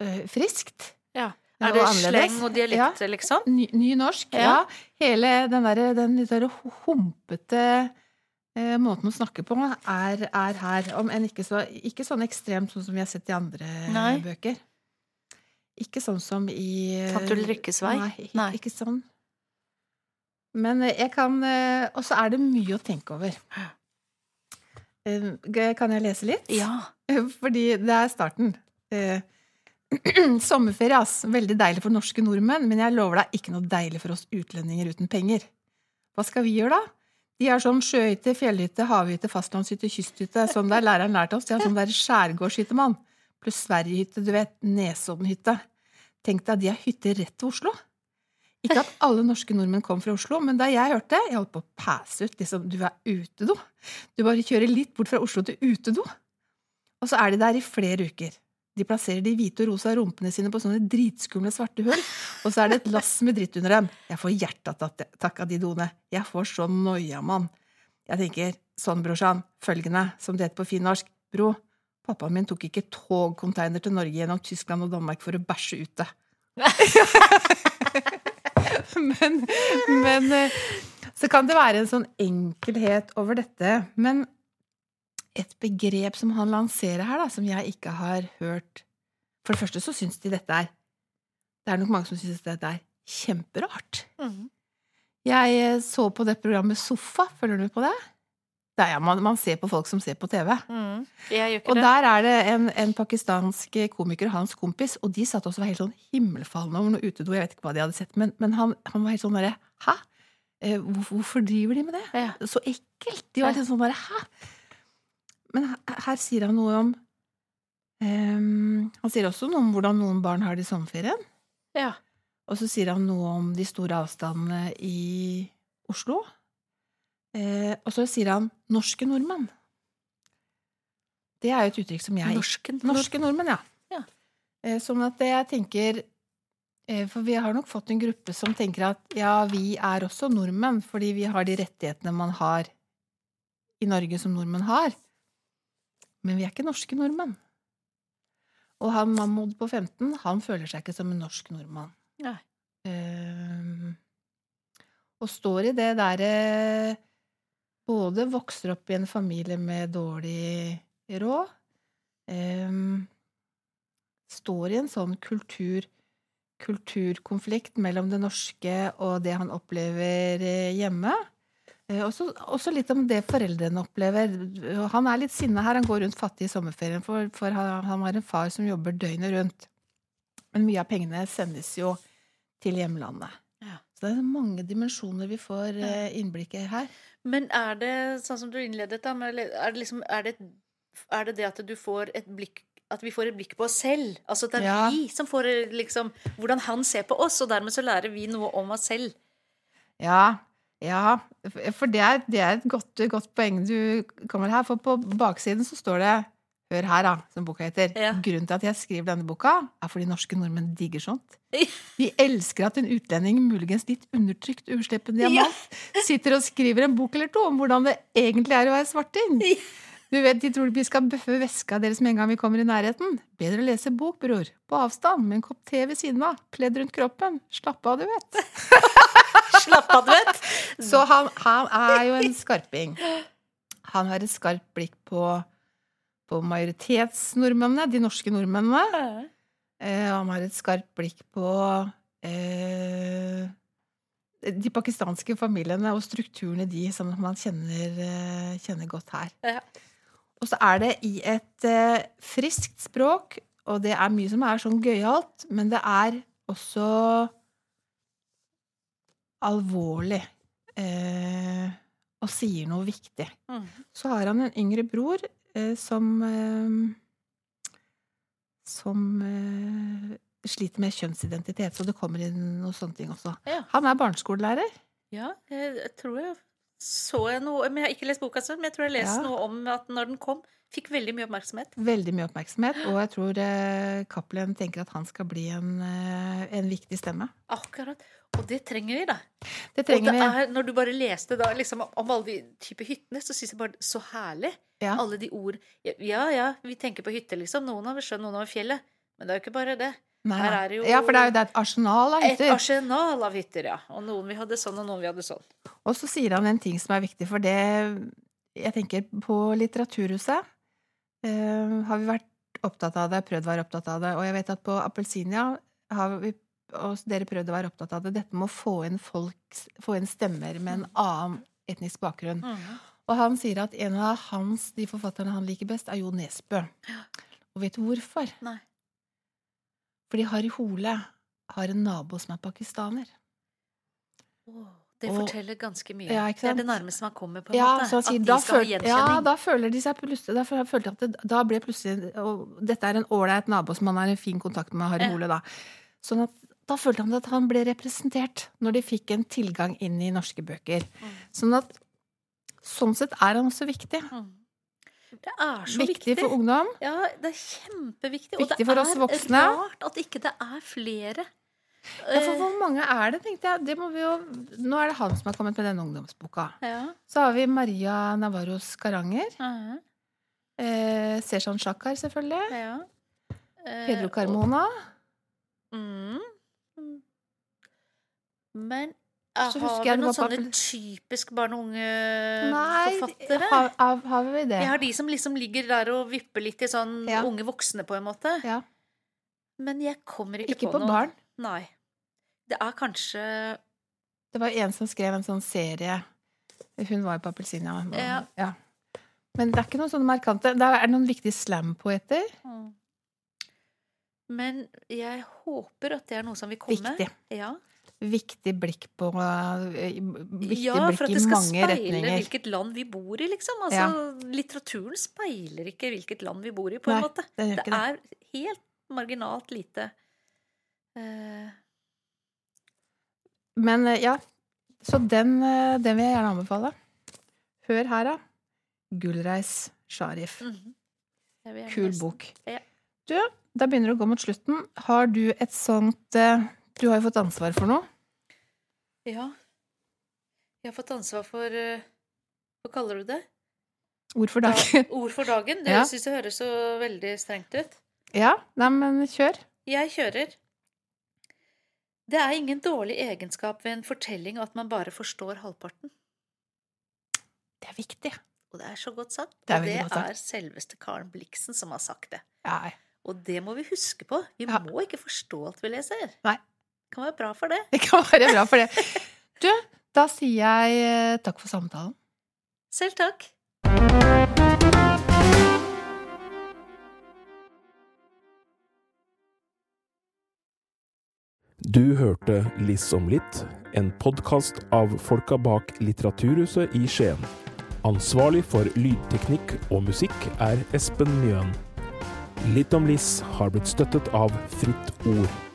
Speaker 2: eh, friskt.
Speaker 3: Ja. Er det sleng og dialekt, liksom?
Speaker 2: Ny, ny norsk, ja.
Speaker 3: Ja.
Speaker 2: Hele den litt der humpete eh, måten å snakke på er, er her. Om enn ikke, så, ikke sånn ekstremt sånn som vi har sett i andre
Speaker 3: Nei.
Speaker 2: bøker. Ikke sånn som i Tatt
Speaker 3: Tante Ulrikkes vei?
Speaker 2: Nei, ikke,
Speaker 3: Nei.
Speaker 2: ikke sånn. Men eh, jeg kan eh, Og så er det mye å tenke over. Eh, Kan jeg lese litt?
Speaker 3: Ja.
Speaker 2: Fordi det er starten. Eh, Sommerferie, ass. Veldig deilig for norske nordmenn, men jeg lover deg ikke noe deilig for oss utlendinger uten penger. Hva skal vi gjøre, da? De har sånn sjøhytte, fjellhytte, havhytte, fastlandshytte, kysthytte. Sånn der læreren lærte oss. De har sånn der skjærgårdshyttemann. Pluss Sverigehytte, du vet. Nesoddenhytte. Tenk deg, de har hytte rett til Oslo. Ikke at alle norske nordmenn kom fra Oslo, men da jeg hørte Jeg holdt på å passe ut. Liksom, du er utedo. Du bare kjører litt bort fra Oslo til utedo. Og så er de der i flere uker. De plasserer de hvite og rosa rumpene sine på sånne dritskumle svarte hull, og så er det et lass med dritt under dem. Jeg får hjertetakk av de doene. Jeg får så noia, mann. Jeg tenker sånn, brorsan, følgende, som det heter på fin norsk. Bro, pappaen min tok ikke togcontainer til Norge gjennom Tyskland og Danmark for å bæsje ute. men, men eh, så kan det være en sånn enkelhet over dette. Men et begrep som han lanserer her, da, som jeg ikke har hørt For det første så syns de dette er Det er nok mange som syns dette er kjemperart.
Speaker 3: Mm.
Speaker 2: Jeg eh, så på det programmet Sofa. Følger du på det? Er, man, man ser på folk som ser på TV.
Speaker 3: Mm.
Speaker 2: Og
Speaker 3: det.
Speaker 2: der er det en, en pakistansk komiker og hans kompis, og de satt også og var helt sånn himmelfalne over noe utedo. Jeg vet ikke hva de hadde sett, men, men han, han var helt sånn derre Hæ? Eh, hvorfor, driver de med det?
Speaker 3: Ja.
Speaker 2: Så ekkelt! De var helt sånn derre Hæ? Men her, her sier han noe om um, Han sier også noe om hvordan noen barn har det i sommerferien.
Speaker 3: Ja.
Speaker 2: Og så sier han noe om de store avstandene i Oslo. Eh, og så sier han 'norske nordmenn'. Det er jo et uttrykk som jeg
Speaker 3: Norsken.
Speaker 2: Norske nordmenn, ja.
Speaker 3: Ja.
Speaker 2: Eh, Sånn at jeg tenker Eh, For vi har nok fått en gruppe som tenker at ja, vi er også nordmenn, fordi vi har de rettighetene man har i Norge som nordmenn har. Men vi er ikke norske nordmenn. Og han Mahmoud på 15, han føler seg ikke som en norsk nordmann.
Speaker 3: Nei.
Speaker 2: Ehm, og står i det derre Både vokser opp i en familie med dårlig råd. eh, står i en sånn kultur kulturkonflikt mellom det norske og det han opplever eh, hjemme. Eh, Også, også litt om det foreldrene opplever. Han er litt sinna her. Han går rundt fattig i sommerferien, for, for han, han har en far som jobber døgnet rundt. Men mye av pengene sendes jo til hjemlandet. Det er mange dimensjoner vi får eh, innblikk i her.
Speaker 3: Men er det sånn som du innledet, da? Er det, liksom, er, det, er det det at du får et blikk at vi får et blikk på oss selv? Altså at det er
Speaker 2: Ja.
Speaker 3: vi som får eh, liksom Hvordan han ser på oss, og dermed så lærer vi noe om oss selv.
Speaker 2: Ja, ja. For det er, det er et godt, godt poeng du kommer her. For på baksiden så står det Hør her, da, som boka heter.
Speaker 3: Ja.
Speaker 2: Grunnen til at jeg skriver denne boka, er fordi norske nordmenn digger sånt.
Speaker 3: Vi
Speaker 2: De elsker at en utlending, muligens litt undertrykt, uslepen diamant, sitter og skriver en bok eller to om hvordan det egentlig er å være svarting.
Speaker 3: Ja.
Speaker 2: Du vet, De tror vi skal bøffe veska deres med en gang vi kommer i nærheten. Bedre å lese bok, bror. På avstand, med en kopp te ved siden av. Pledd rundt kroppen. Slapp av, du vet.
Speaker 3: Slapp av, du vet.
Speaker 2: Så han, han er jo en skarping. Han har et skarpt blikk på, på majoritetsnordmennene, de norske nordmennene. Eh, han har et skarpt blikk på eh, de pakistanske familiene og strukturene de som man kjenner, eh, kjenner godt her.
Speaker 3: Ja.
Speaker 2: Og så er det i et eh, friskt språk, og det er mye som er sånn gøyalt, men det er også alvorlig. Eh, og sier noe viktig.
Speaker 3: Mm.
Speaker 2: Så har han en yngre bror som eh, Som eh, sliter med kjønnsidentitet, så det kommer inn noen sånne ting også.
Speaker 3: Ja.
Speaker 2: Han er barneskolelærer.
Speaker 3: Ja, jeg tror jeg så jeg noe Men jeg har ikke lest boka men jeg tror jeg leste
Speaker 2: Ja.
Speaker 3: noe om at når den kom, fikk veldig mye oppmerksomhet.
Speaker 2: Veldig mye oppmerksomhet, og jeg tror eh, Cappelen tenker at han skal bli en, eh, en viktig stemme.
Speaker 3: Akkurat. Og det trenger vi, da.
Speaker 2: Det trenger
Speaker 3: det
Speaker 2: vi.
Speaker 3: er, når du bare leste da, liksom, om alle de typer hyttene, så syns jeg bare så herlig.
Speaker 2: Ja.
Speaker 3: Alle de ord Ja, ja, vi tenker på hytte, liksom. Noen over sjøen, noen over fjellet. Men det er jo ikke bare det.
Speaker 2: Nei,
Speaker 3: her er det jo
Speaker 2: Ja, for det er jo det er et arsenal av hytter.
Speaker 3: Et arsenal av hytter, ja. Og noen vi hadde sånn, og noen vi hadde sånn.
Speaker 2: Og så sier han en ting som er viktig, for det Jeg tenker på Litteraturhuset Uh, har vi vært opptatt av det, prøvd å være opptatt av det. Og jeg vet at på Appelsinia har vi og dere prøvd å være opptatt av det, dette med å få inn, folk, få inn stemmer med en annen etnisk bakgrunn. Og han sier at en av hans, de forfatterne han liker best, er Jo Nesbø. Og vet du hvorfor?
Speaker 3: Nei.
Speaker 2: Fordi Harry Hole har en nabo som er pakistaner.
Speaker 3: Oh, det
Speaker 2: Og-
Speaker 3: forteller ganske mye.
Speaker 2: Ja,
Speaker 3: det er det nærmeste man kommer, på en
Speaker 2: Ja,
Speaker 3: måte.
Speaker 2: så han sier,
Speaker 3: at
Speaker 2: da,
Speaker 3: de skal ha
Speaker 2: gjenkjenning. ja, da føler de seg plutselig Da følte at det, da ble plutselig og Dette er en ålreit nabo som han har en fin kontakt med, Harry
Speaker 3: Ja.
Speaker 2: Hole, da. Sånn at da følte han at han ble representert når de fikk en tilgang inn i norske bøker.
Speaker 3: Mm.
Speaker 2: Sånn at Sånn sett er han også viktig.
Speaker 3: Mm. Det er så
Speaker 2: Viktig
Speaker 3: viktig.
Speaker 2: for ungdom.
Speaker 3: Ja, det er kjempeviktig.
Speaker 2: Viktig
Speaker 3: og det
Speaker 2: for oss
Speaker 3: er
Speaker 2: voksne.
Speaker 3: rart at ikke det er flere.
Speaker 2: Ja, for
Speaker 3: Eh,
Speaker 2: hvor mange er det, tenkte jeg. Det jo Nå er det han som har kommet med denne ungdomsboka.
Speaker 3: ja.
Speaker 2: Så har vi Maria Navarro Skaranger.
Speaker 3: ja,
Speaker 2: Eh, Seshan Shakar, selvfølgelig.
Speaker 3: ja. Eh,
Speaker 2: Pedro
Speaker 3: og-
Speaker 2: Carmona.
Speaker 3: Mm. Men har vi noen sånne
Speaker 2: papel-
Speaker 3: typisk barne- og unge-forfattere?
Speaker 2: har, har, vi det?
Speaker 3: Jeg har de som liksom ligger der og vipper litt i sånn
Speaker 2: Ja.
Speaker 3: unge voksne, på en måte.
Speaker 2: Ja.
Speaker 3: Men jeg kommer ikke,
Speaker 2: Ikke
Speaker 3: på,
Speaker 2: på
Speaker 3: noe.
Speaker 2: barn.
Speaker 3: Nei. Det er kanskje
Speaker 2: Det var en som skrev en sånn serie. Hun var jo på Appelsinia. Ja.
Speaker 3: Ja.
Speaker 2: Men det er ikke noen sånne markante. Det er noen viktige slam-poeter.
Speaker 3: Mm. Men jeg håper at det er noe som vil komme.
Speaker 2: Viktig.
Speaker 3: Ja,
Speaker 2: Viktig blikk på eh, Viktig
Speaker 3: ja for at det skal speile
Speaker 2: retninger.
Speaker 3: hvilket land vi bor i, liksom. Altså, Litteraturen speiler ikke hvilket land vi bor i, på en
Speaker 2: Nei,
Speaker 3: måte. Det
Speaker 2: det.
Speaker 3: er helt marginalt lite uh...
Speaker 2: Men eh, ja, så den, den vil jeg gjerne anbefale. Hør her, da. Gullreis Sharif.
Speaker 3: Mm -hmm.
Speaker 2: Kul bok.
Speaker 3: Ja.
Speaker 2: Du, da begynner det å gå mot slutten. Har du et sånt Du har jo fått ansvar for noe.
Speaker 3: Ja. Jeg har fått ansvar for eh, Hva kaller du det?
Speaker 2: Ord for
Speaker 3: Da,
Speaker 2: dagen.
Speaker 3: ord for dagen. Det
Speaker 2: Ja.
Speaker 3: syns jeg høres så veldig strengt ut.
Speaker 2: Ja, nei, men kjør.
Speaker 3: Jeg kjører. Det er ingen dårlig egenskap ved en fortelling at man bare forstår halvparten.
Speaker 2: Det er viktig.
Speaker 3: Og det er så godt sagt.
Speaker 2: Det er
Speaker 3: og det
Speaker 2: godt sagt.
Speaker 3: er selveste Karen Blixen som har sagt det.
Speaker 2: Ja,
Speaker 3: Og det må vi huske på. Vi
Speaker 2: Ja.
Speaker 3: må ikke forstå alt vi leser.
Speaker 2: Nei.
Speaker 3: Det kan være bra for det.
Speaker 2: det kan være bra for det. Du, da sier jeg eh, takk for samtalen.
Speaker 3: Selv takk.
Speaker 1: Du hørte Liss om litt, en podkast av folka bak Litteraturhuset i Skien. Ansvarlig for lydteknikk og musikk er Espen Mjøen. Litt om Liss har blitt støttet av Fritt Ord.